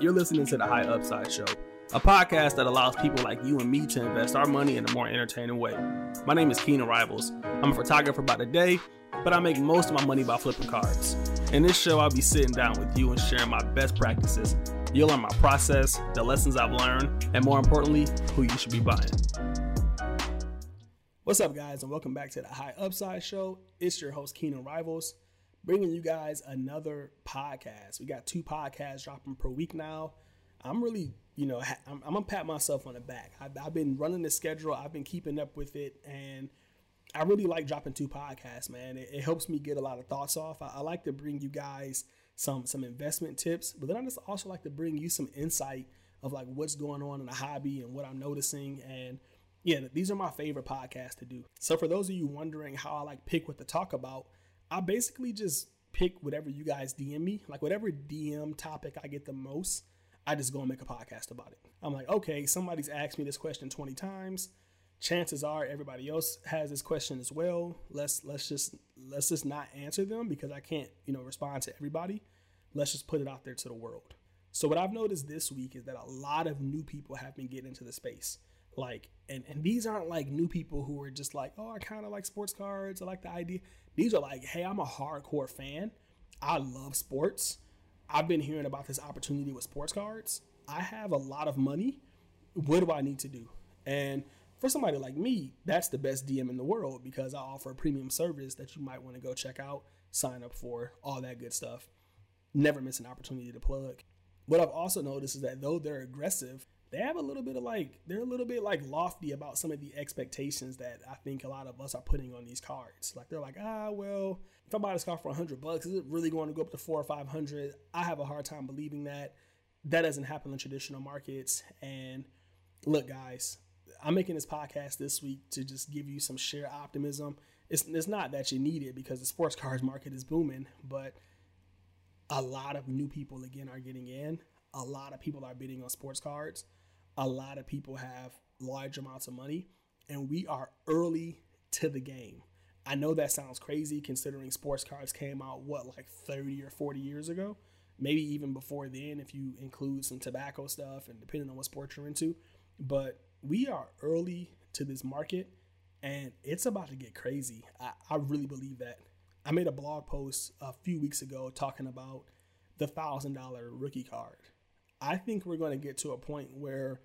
You're listening to the High Upside Show, a podcast that allows people like you and me to invest our money in a more entertaining way. My name is Keenan Rivals. I'm a photographer by the day, but I make most of my money by flipping cards. In this show, I'll be sitting down with you and sharing my best practices. You'll learn my process, the lessons I've learned, and more importantly, who you should be buying. What's up, guys, and welcome back to the High Upside Show. It's your host, Keenan Rivals bringing you guys another podcast. We got two podcasts dropping per week now. I'm really, you know, I'm, I'm gonna pat myself on the back. I've, I've, been running the schedule. I've been keeping up with it, and I really like dropping two podcasts, man. It, it helps me get a lot of thoughts off. I, I, like to bring you guys some some investment tips, but then I just also like to bring you some insight of like what's going on in the hobby and what I'm noticing. And yeah, these are my favorite podcasts to do. So for those of you wondering how I like pick what to talk about, I basically just pick whatever you guys DM me, like whatever DM topic I get the most, I just go and make a podcast about it. I'm like, okay, somebody's asked me this question 20 times. Chances are everybody else has this question as well. Let's let's just let's just not answer them because I can't, you know, respond to everybody. Let's just put it out there to the world. So what I've noticed this week is that a lot of new people have been getting into the space. Like, and and these aren't like new people who are just like, oh, I kind of like sports cards. I like the idea. These are like, hey, I'm a hardcore fan. I love sports. I've been hearing about this opportunity with sports cards. I have a lot of money. What do I need to do? And for somebody like me, that's the best DM in the world because I offer a premium service that you might want to go check out, sign up for, all that good stuff. Never miss an opportunity to plug. What I've also noticed is that though they're aggressive, they have a little bit of like they're a little bit like lofty about some of the expectations that I think a lot of us are putting on these cards. Like they're like, ah, well, if I buy this card for hundred bucks, is it really going to go up to four or five hundred? I have a hard time believing that. That doesn't happen in traditional markets. And look, guys, I'm making this podcast this week to just give you some sheer optimism. It's, it's not that you need it because the sports cards market is booming, but a lot of new people again are getting in. A lot of people are bidding on sports cards a lot of people have large amounts of money, and we are early to the game. I know that sounds crazy considering sports cards came out, what, like 30 or 40 years ago? Maybe even before then, if you include some tobacco stuff and depending on what sport you're into. But we are early to this market and it's about to get crazy. I, I really believe that. I made a blog post a few weeks ago talking about the $1,000 rookie card. I think we're going to get to a point where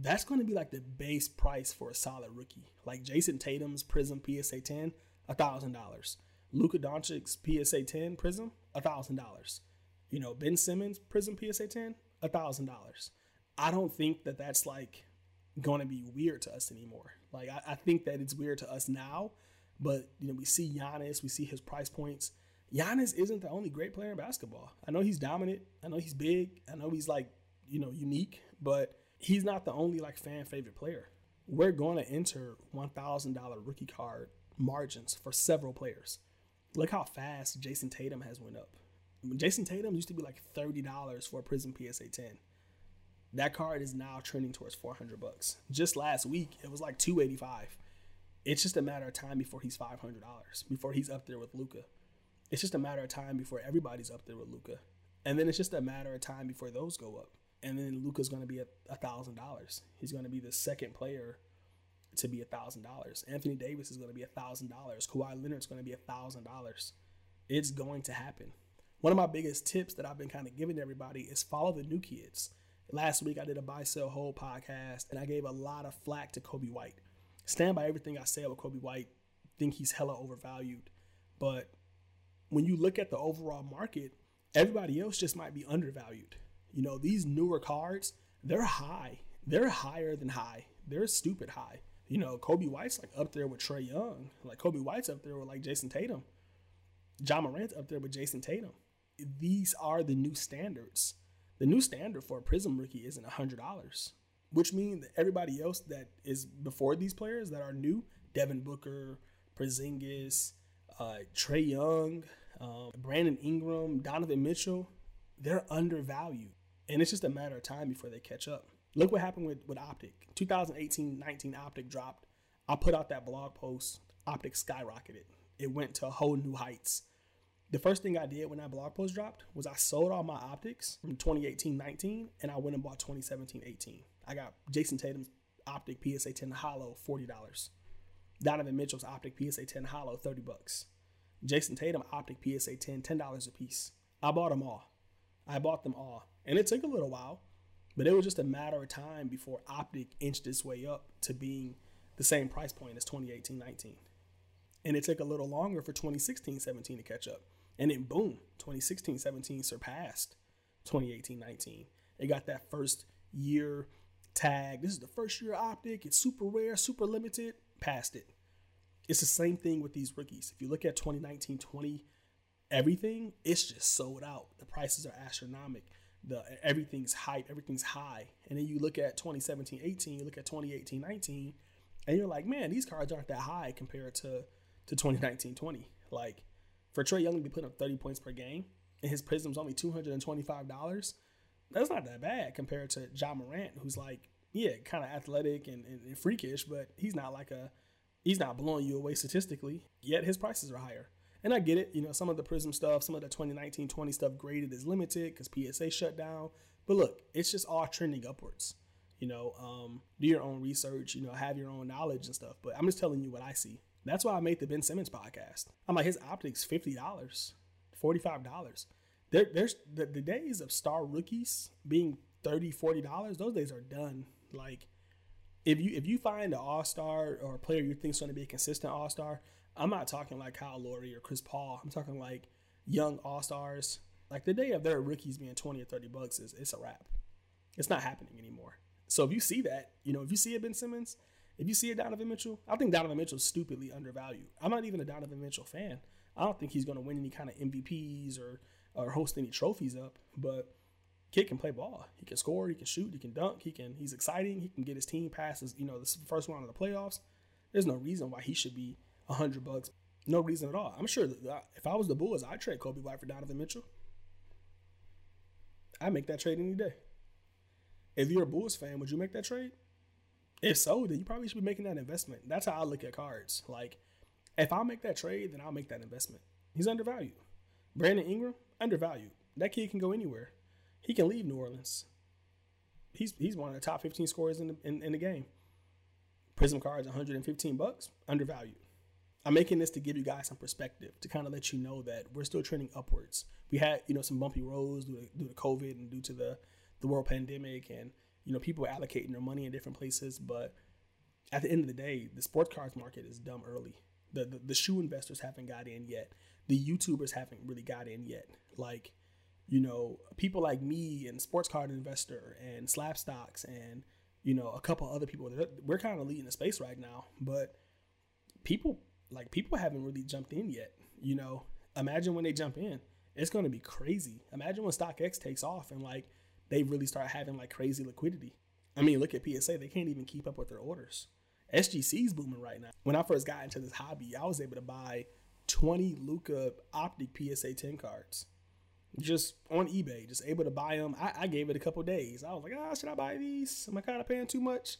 that's going to be like the base price for a solid rookie. Like Jayson Tatum's Prizm PSA 10, $1,000. Luka Doncic's PSA 10 Prizm, $1,000. You know, Ben Simmons Prizm PSA 10, $1,000. I don't think that that's like going to be weird to us anymore. Like, I, I, think that it's weird to us now, but, you know, we see Giannis, we see his price points. Giannis isn't the only great player in basketball. I know he's dominant. I know he's big. I know he's like, you know, unique, but he's not the only like fan favorite player. We're going to enter $1,000 rookie card margins for several players. Look how fast Jayson Tatum has went up. Jayson Tatum used to be like $30 for a Prizm PSA 10. That card is now trending towards 400 bucks. Just last week, it was like 285. It's just a matter of time before he's $500, before he's up there with Luka. It's just a matter of time before everybody's up there with Luka. And then it's just a matter of time before those go up. And then Luka's going to be a thousand dollars. He's going to be the second player to be a thousand dollars. Anthony Davis is going to be a thousand dollars. Kawhi Leonard's going to be a thousand dollars. It's going to happen. One of my biggest tips that I've been kind of giving everybody is follow the new kids. Last week I did a buy sell hold podcast and I gave a lot of flack to Coby White. Stand by everything I said with Coby White. Think he's hella overvalued, but when you look at the overall market, everybody else just might be undervalued. You know, these newer cards, they're high. They're higher than high. They're stupid high. You know, Coby White's like up there with Trae Young. Like Coby White's up there with like Jayson Tatum. Ja Morant's up there with Jayson Tatum. These are the new standards. The new standard for a Prizm rookie isn't $100, which means that everybody else that is before these players that are new, Devin Booker, Porzingis, uh, Trae Young, um, Brandon Ingram, Donovan Mitchell, they're undervalued. And it's just a matter of time before they catch up. Look what happened with, with Optic. 2018-19 Optic dropped. I put out that blog post. Optic skyrocketed. It went to whole new heights. The first thing I did when that blog post dropped was I sold all my optics from 2018-19 and I went and bought 2017-18. I got Jayson Tatum's optic PSA 10 holo, $40. Donovan Mitchell's optic PSA 10 holo, 30 bucks. Jayson Tatum optic PSA 10, $10 a piece. I bought them all. I bought them all. And it took a little while, but it was just a matter of time before optic inched its way up to being the same price point as 2018-19. And it took a little longer for 2016-17 to catch up. And then boom, 2016 17 surpassed 2018 19. It got that first year tag. This is the first year optic. It's super rare, super limited. Passed it. It's the same thing with these rookies. If you look at 2019 20, everything, it's just sold out. The prices are astronomical. The everything's hype, everything's high. And then you look at 2017 18, you look at 2018 19, and you're like, man, these cards aren't that high compared to to 2019 20. Like for Trae Young to be putting up 30 points per game and his prizm's only $225, that's not that bad compared to Ja Morant, who's like, yeah, kind of athletic and, and, and, freakish, but he's not like a, he's not blowing you away statistically, yet his prices are higher. And I get it, you know, some of the prizm stuff, some of the 2019 20 stuff graded is limited because PSA shut down. But look, it's just all trending upwards. You know, um, do your own research, you know, have your own knowledge and stuff. But I'm just telling you what I see. That's why I made the Ben Simmons podcast. I'm like, his optics fifty dollars, forty five dollars. There, there's the, the days of star rookies being 30 40 dollars. Those days are done. Like, if you if you find an all star or a player you think is going to be a consistent all star, I'm not talking like Kyle Lowry or Chris Paul. I'm talking like young all stars. Like the day of their rookies being 20 or 30 bucks is it's a wrap. It's not happening anymore. So if you see that, you know, if you see a Ben Simmons, if you see a Donovan Mitchell, I think Donovan Mitchell's stupidly undervalued. I'm not even a Donovan Mitchell fan. I don't think he's going to win any kind of MVPs or or host any trophies up, but kid can play ball. He can score, he can shoot, he can dunk, he can he's exciting, he can get his team past his, you know, the first round of the playoffs. There's no reason why he should be hundred bucks. No reason at all. I'm sure if I was the Bulls, I'd trade Coby White for Donovan Mitchell. I'd make that trade any day. If you're a Bulls fan, would you make that trade? If so, then you probably should be making that investment. That's how I look at cards. Like, if I make that trade, then I'll make that investment. He's undervalued. Brandon Ingram, undervalued. That kid can go anywhere. He can leave New Orleans. He's he's one of the top 15 scorers in the, in, in the game. Prizm cards, 115 bucks, undervalued. I'm making this to give you guys some perspective to kind of let you know that we're still trending upwards. We had you know some bumpy roads due to, due to COVID and due to the the world pandemic and you know, people allocating their money in different places, but at the end of the day, the sports cards market is dumb early. The, the, the shoe investors haven't got in yet. The YouTubers haven't really got in yet. Like, you know, people like me and Sports Card Investor and Slab Stocks and you know a couple other people. We're kind of leading the space right now, but people like people haven't really jumped in yet. You know, imagine when they jump in, it's going to be crazy. Imagine when StockX takes off and like they really start having like crazy liquidity. I mean, look at PSA; they can't even keep up with their orders. SGC's booming right now. When I first got into this hobby, I was able to buy 20 Luka Optic PSA 10 cards just on eBay, just able to buy them. I, I gave it a couple days. I was like, ah, oh, should I buy these? Am I kind of paying too much?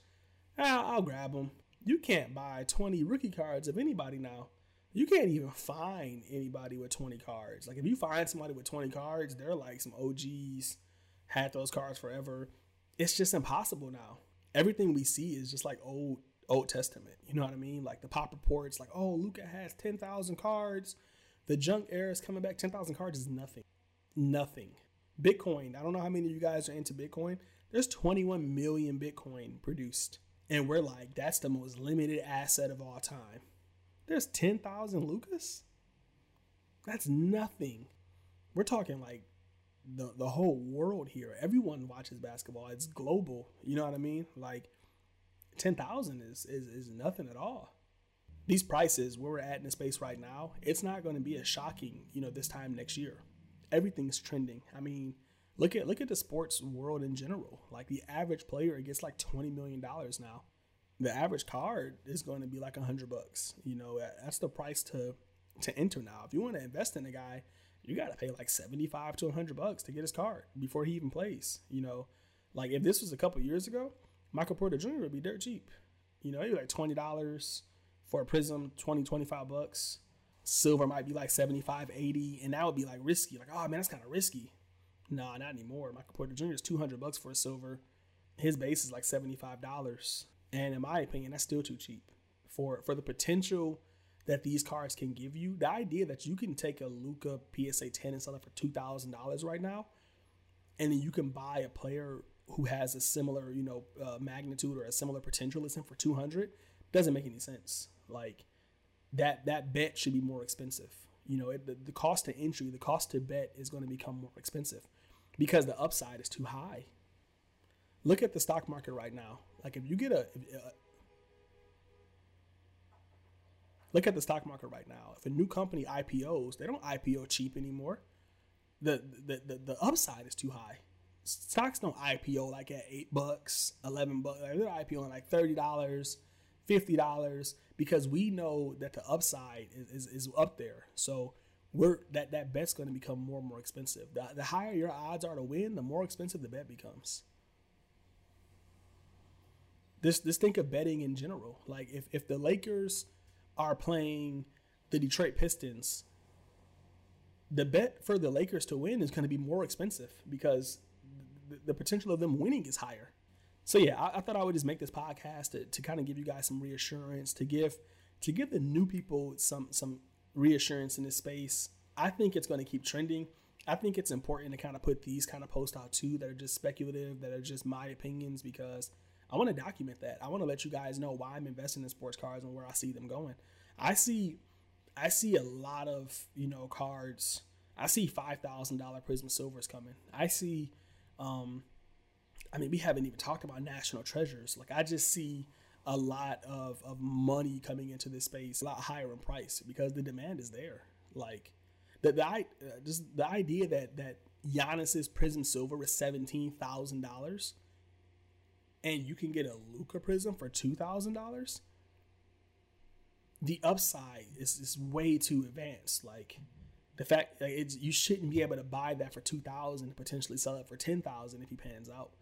Ah, I'll grab them. You can't buy 20 rookie cards of anybody now. You can't even find anybody with 20 cards. Like if you find somebody with 20 cards, they're like some OGs had those cards forever. It's just impossible now. Everything we see is just like old Old Testament. You know what I mean? Like the pop reports, like, oh, Luka has 10,000 cards. The junk era is coming back. 10,000 cards is nothing. Nothing. Bitcoin, I don't know how many of you guys are into Bitcoin. There's 21 million Bitcoin produced. And we're like, that's the most limited asset of all time. There's 10,000 Lukas? That's nothing. We're talking like the the whole world here. Everyone watches basketball. It's global. You know what I mean? Like ten thousand is, is is nothing at all. These prices where we're at in the space right now, it's not going to be as shocking. You know, this time next year, everything's trending. I mean, look at look at the sports world in general. Like the average player gets like twenty million dollars now. The average card is going to be like a hundred bucks. You know, that's the price to to enter now. If you want to invest in a guy you got to pay like 75 to 100 bucks to get his card before he even plays. You know, like if this was a couple years ago, Michael Porter Jr. would be dirt cheap. You know, he was like $20 for a Prizm, 20, 25 bucks. Silver might be like 75, 80, and that would be like risky. Like, oh man, that's kind of risky. Nah, not anymore. Michael Porter Jr. is 200 bucks for a silver. His base is like $75. And in my opinion, that's still too cheap for for the potential that these cards can give you. The idea that you can take a Luka PSA 10 and sell it for $2,000 right now, and then you can buy a player who has a similar, you know, uh, magnitude or a similar potential as him for 200 doesn't make any sense. Like that that bet should be more expensive. You know, it, the, the cost to entry, the cost to bet is going to become more expensive because the upside is too high. Look at the stock market right now. Like if you get a, if, uh, look at the stock market right now. If a new company IPOs, they don't IPO cheap anymore. The the the, the upside is too high. Stocks don't IPO like at eight bucks, eleven bucks. They're IPOing like thirty dollars, fifty dollars because we know that the upside is, is, is up there. So we're that that bet's going to become more and more expensive. The, the higher your odds are to win, the more expensive the bet becomes. This this think of betting in general. Like if if the Lakers are playing the Detroit Pistons, the bet for the Lakers to win is going to be more expensive because the, the potential of them winning is higher. So yeah, I, I, thought I would just make this podcast to, to kind of give you guys some reassurance, to give to give the new people some some reassurance in this space. I think it's going to keep trending. I think it's important to kind of put these kind of posts out too that are just speculative, that are just my opinions because I want to document that. I want to let you guys know why I'm investing in sports cards and where I see them going. I see I see a lot of, you know, cards. I see $5,000 Prizm Silvers coming. I see um I mean, we haven't even talked about national treasures. Like I just see a lot of, of money coming into this space, a lot higher in price because the demand is there. Like the the uh, just the idea that that Giannis's Prizm Silver is seventeen thousand dollars, and you can get a Luka Prizm for two thousand dollars. The upside is is way too advanced. Like the fact like it's you shouldn't be able to buy that for two thousand and potentially sell it for ten thousand if he pans out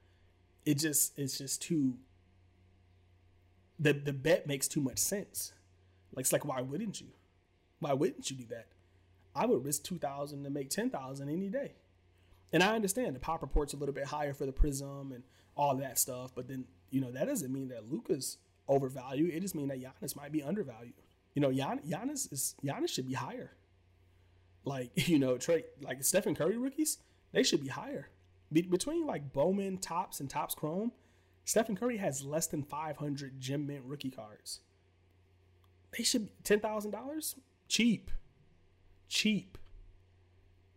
it just it's just too the the bet makes too much sense. Like it's like why wouldn't you? Why wouldn't you do that? I would risk two thousand to make ten thousand any day. And I understand the pop report's a little bit higher for the prizm and all that stuff, but then you know that doesn't mean that Luka's overvalued. It just means that Giannis might be undervalued. You know, Gian, Giannis is Giannis should be higher. Like you know, Trae, like Stephen Curry rookies, they should be higher. Be- between like Bowman, Topps, and Topps Chrome, Stephen Curry has less than 500 gem mint rookie cards. They should be $10,000 cheap. Cheap.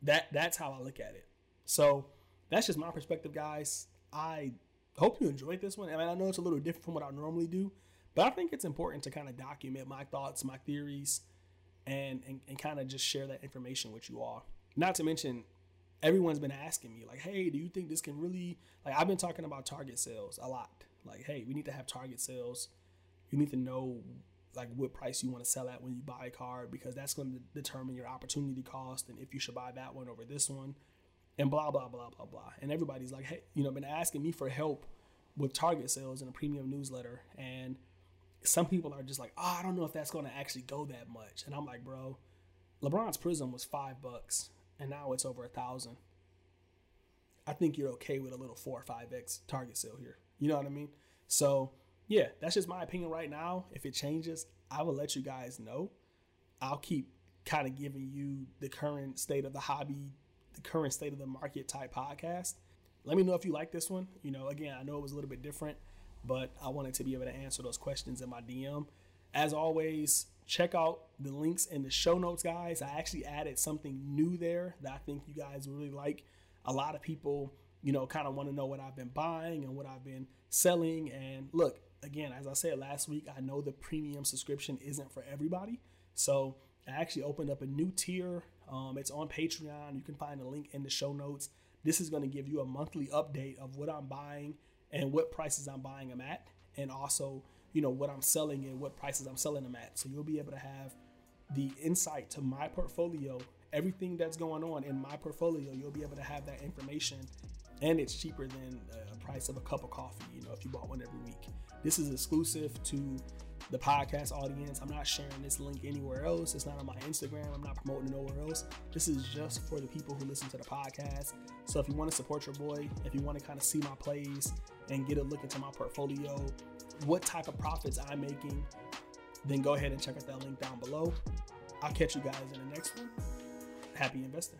That that's how I look at it. So, that's just my perspective, guys. I hope you enjoyed this one. I mean, I know it's a little different from what I normally do, but I think it's important to kind of document my thoughts, my theories, and and, and kind of just share that information with you all. Not to mention, everyone's been asking me like, hey, do you think this can really like I've been talking about target sales a lot. Like, hey, we need to have target sales. You need to know like what price you want to sell at when you buy a card because that's going to determine your opportunity cost and if you should buy that one over this one and blah blah blah blah blah. And everybody's like, hey, you know, been asking me for help with target sales in a premium newsletter and some people are just like, oh, I don't know if that's going to actually go that much. And I'm like, bro, LeBron's Prizm was five bucks and now it's over a thousand. I think you're okay with a little four or five X target sale here. You know what I mean? So yeah, that's just my opinion right now. If it changes, I will let you guys know. I'll keep kind of giving you the current state of the hobby, the current state of the market type podcast. Let me know if you like this one. You know, again, I know it was a little bit different, but I wanted to be able to answer those questions in my DM. As always, check out the links in the show notes, guys. I actually added something new there that I think you guys really like. A lot of people, you know, kind of want to know what I've been buying and what I've been selling. And look, again, as I said last week, I know the premium subscription isn't for everybody. So I actually opened up a new tier. Um, it's on Patreon. You can find the link in the show notes. This is going to give you a monthly update of what I'm buying and what prices I'm buying them at, and also you know what I'm selling and what prices I'm selling them at. So you'll be able to have the insight to my portfolio, everything that's going on in my portfolio. You'll be able to have that information, and it's cheaper than a price of a cup of coffee, you know, if you bought one every week. This is exclusive to the podcast audience. I'm not sharing this link anywhere else. It's not on my Instagram. I'm not promoting nowhere else. This is just for the people who listen to the podcast. So if you want to support your boy, if you want to kind of see my plays and get a look into my portfolio, what type of profits I'm making, then go ahead and check out that link down below. I'll catch you guys in the next one. Happy investing.